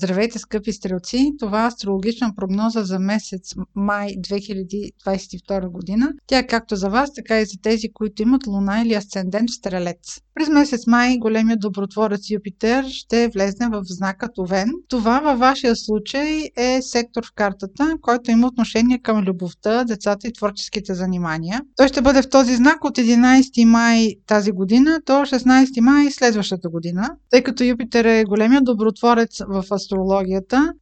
Здравейте, скъпи стрелци! Това е астрологична прогноза за месец май 2022 година. Тя е както за вас, така и за тези, които имат луна или асцендент в стрелец. През месец май големият добротворец Юпитер ще влезне в знака Овен. Това във вашия случай е сектор в картата, който има отношение към любовта, децата и творческите занимания. Той ще бъде в този знак от 11 май тази година до 16 май следващата година, тъй като Юпитер е големият добротворец в астрологията.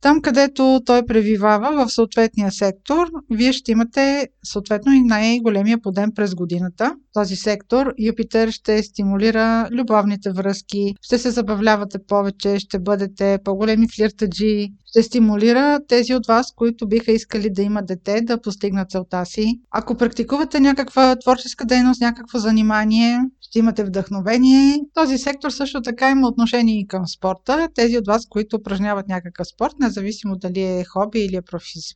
Там, където той превивава в съответния сектор, вие ще имате съответно и най-големия подем през годината. Този сектор Юпитер ще стимулира любовните връзки, ще се забавлявате повече, ще бъдете по-големи флиртаджи, ще стимулира тези от вас, които биха искали да имат дете, да постигнат целта си. Ако практикувате някаква творческа дейност, някакво занимание, ще имате вдъхновение. Този сектор също така има отношение и към спорта. Тези от вас, които упражняват някакъв спорт, независимо дали е хоби или е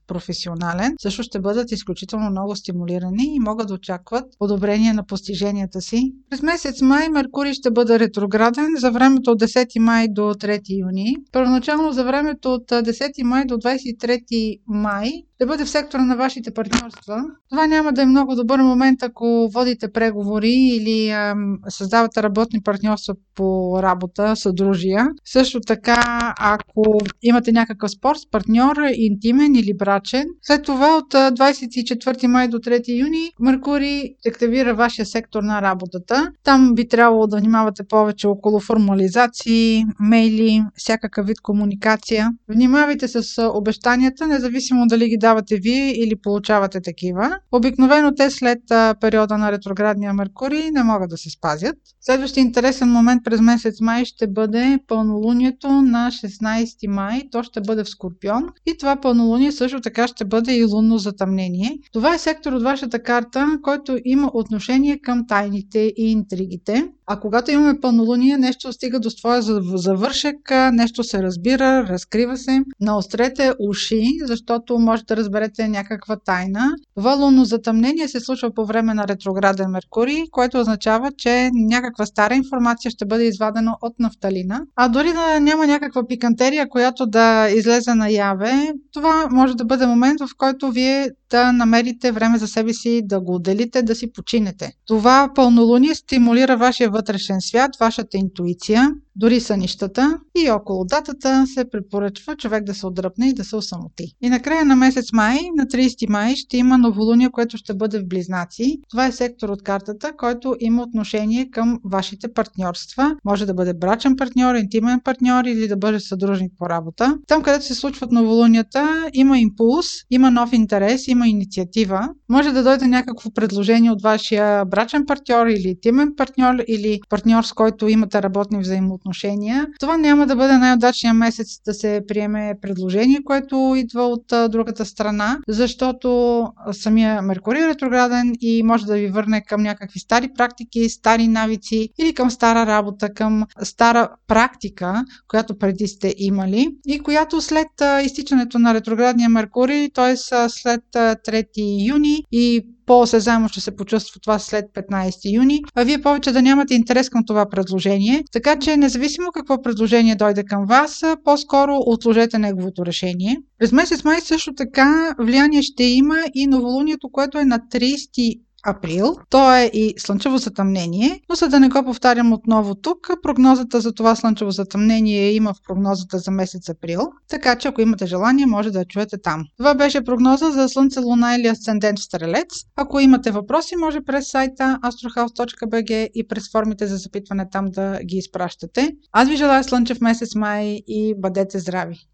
професионален, също ще бъдат изключително много стимулирани и могат да очакват подобрение на постиженията си. През месец май Меркурий ще бъде ретрограден за времето от 10 май до 3 юни. Първоначално за времето от 10 май до 23 май да бъде в сектора на вашите партньорства. Това няма да е много добър момент, ако водите преговори или ам, създавате работни партньорства по работа, съдружия. Също така, ако имате някакъв спорт с партньор, интимен или брачен. След това от 24 май до 3 юни Меркурий активира вашия сектор на работата. Там би трябвало да внимавате повече около формализации, мейли, всякакъв вид комуникация. Внимавайте с обещанията, независимо дали ги давате вие или получавате такива. Обикновено те след периода на ретроградния Меркурий не могат да се спазят. Следващия интересен момент през месец май ще бъде пълнолунието на 16 май. То ще бъде в Скорпион и това пълнолуние също така ще бъде и лунно затъмнение. Това е сектор от вашата карта, който има отношение към тайните и интригите. А когато имаме пълнолуние, нещо стига до своя завършек, нещо се разбира, разкрива се. Наострете уши, защото може да разберете някаква тайна. Това лунно затъмнение се случва по време на ретрограден Меркурий, което означава, че някаква стара информация ще бъде извадена от нафталина. А дори да няма някаква пикантерия, която да излезе наяве, това може да бъде момент, в който вие да намерите време за себе си, да го отделите, да си починете. Това пълнолуние стимулира вашия вътрешен свят, вашата интуиция, дори сънищата и около датата се препоръчва човек да се отдръпне и да се осамоти. И накрая на месец май, на 30 май, ще има новолуние, което ще бъде в Близнаци. Това е сектор от картата, който има отношение към вашите партньорства. Може да бъде брачен партньор, интимен партньор или да бъде съдружник по работа. Там, където се случват новолунията, има импулс, има нов интерес, има инициатива. Може да дойде някакво предложение от вашия брачен партньор или интимен партньор или партньор, с който имате работни взаимоотношения отношения. Това няма да бъде най-удачният месец да се приеме предложение, което идва от другата страна, защото самия Меркурий е ретрограден и може да ви върне към някакви стари практики, стари навици или към стара работа, към стара практика, която преди сте имали и която след изтичането на ретроградния Меркурий, т.е. след 3 юни и по-осезаемо ще се почувства това след 15 юни, а вие повече да нямате интерес към това предложение. Така че, независимо какво предложение дойде към вас, по-скоро отложете неговото решение. През месец май също така влияние ще има и новолунието, което е на 30 април. То е и слънчево затъмнение, но за да не го повтарям отново тук, прогнозата за това слънчево затъмнение има в прогнозата за месец април, така че ако имате желание, може да я чуете там. Това беше прогноза за Слънце, Луна или Асцендент в Стрелец. Ако имате въпроси, може през сайта astrohouse.bg и през формите за запитване там да ги изпращате. Аз ви желая слънчев месец май и бъдете здрави!